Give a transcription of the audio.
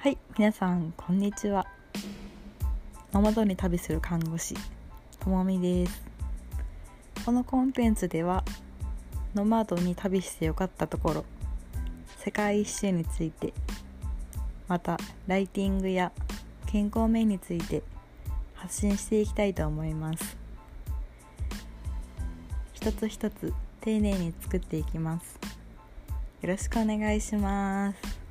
はい皆さんこんにちは。ノマドに旅する看護師ともみです。このコンテンツではノマドに旅して良かったところ世界一周についてまたライティングや健康面について発信していきたいと思います。一つ一つ丁寧に作っていきます。よろしくお願いします。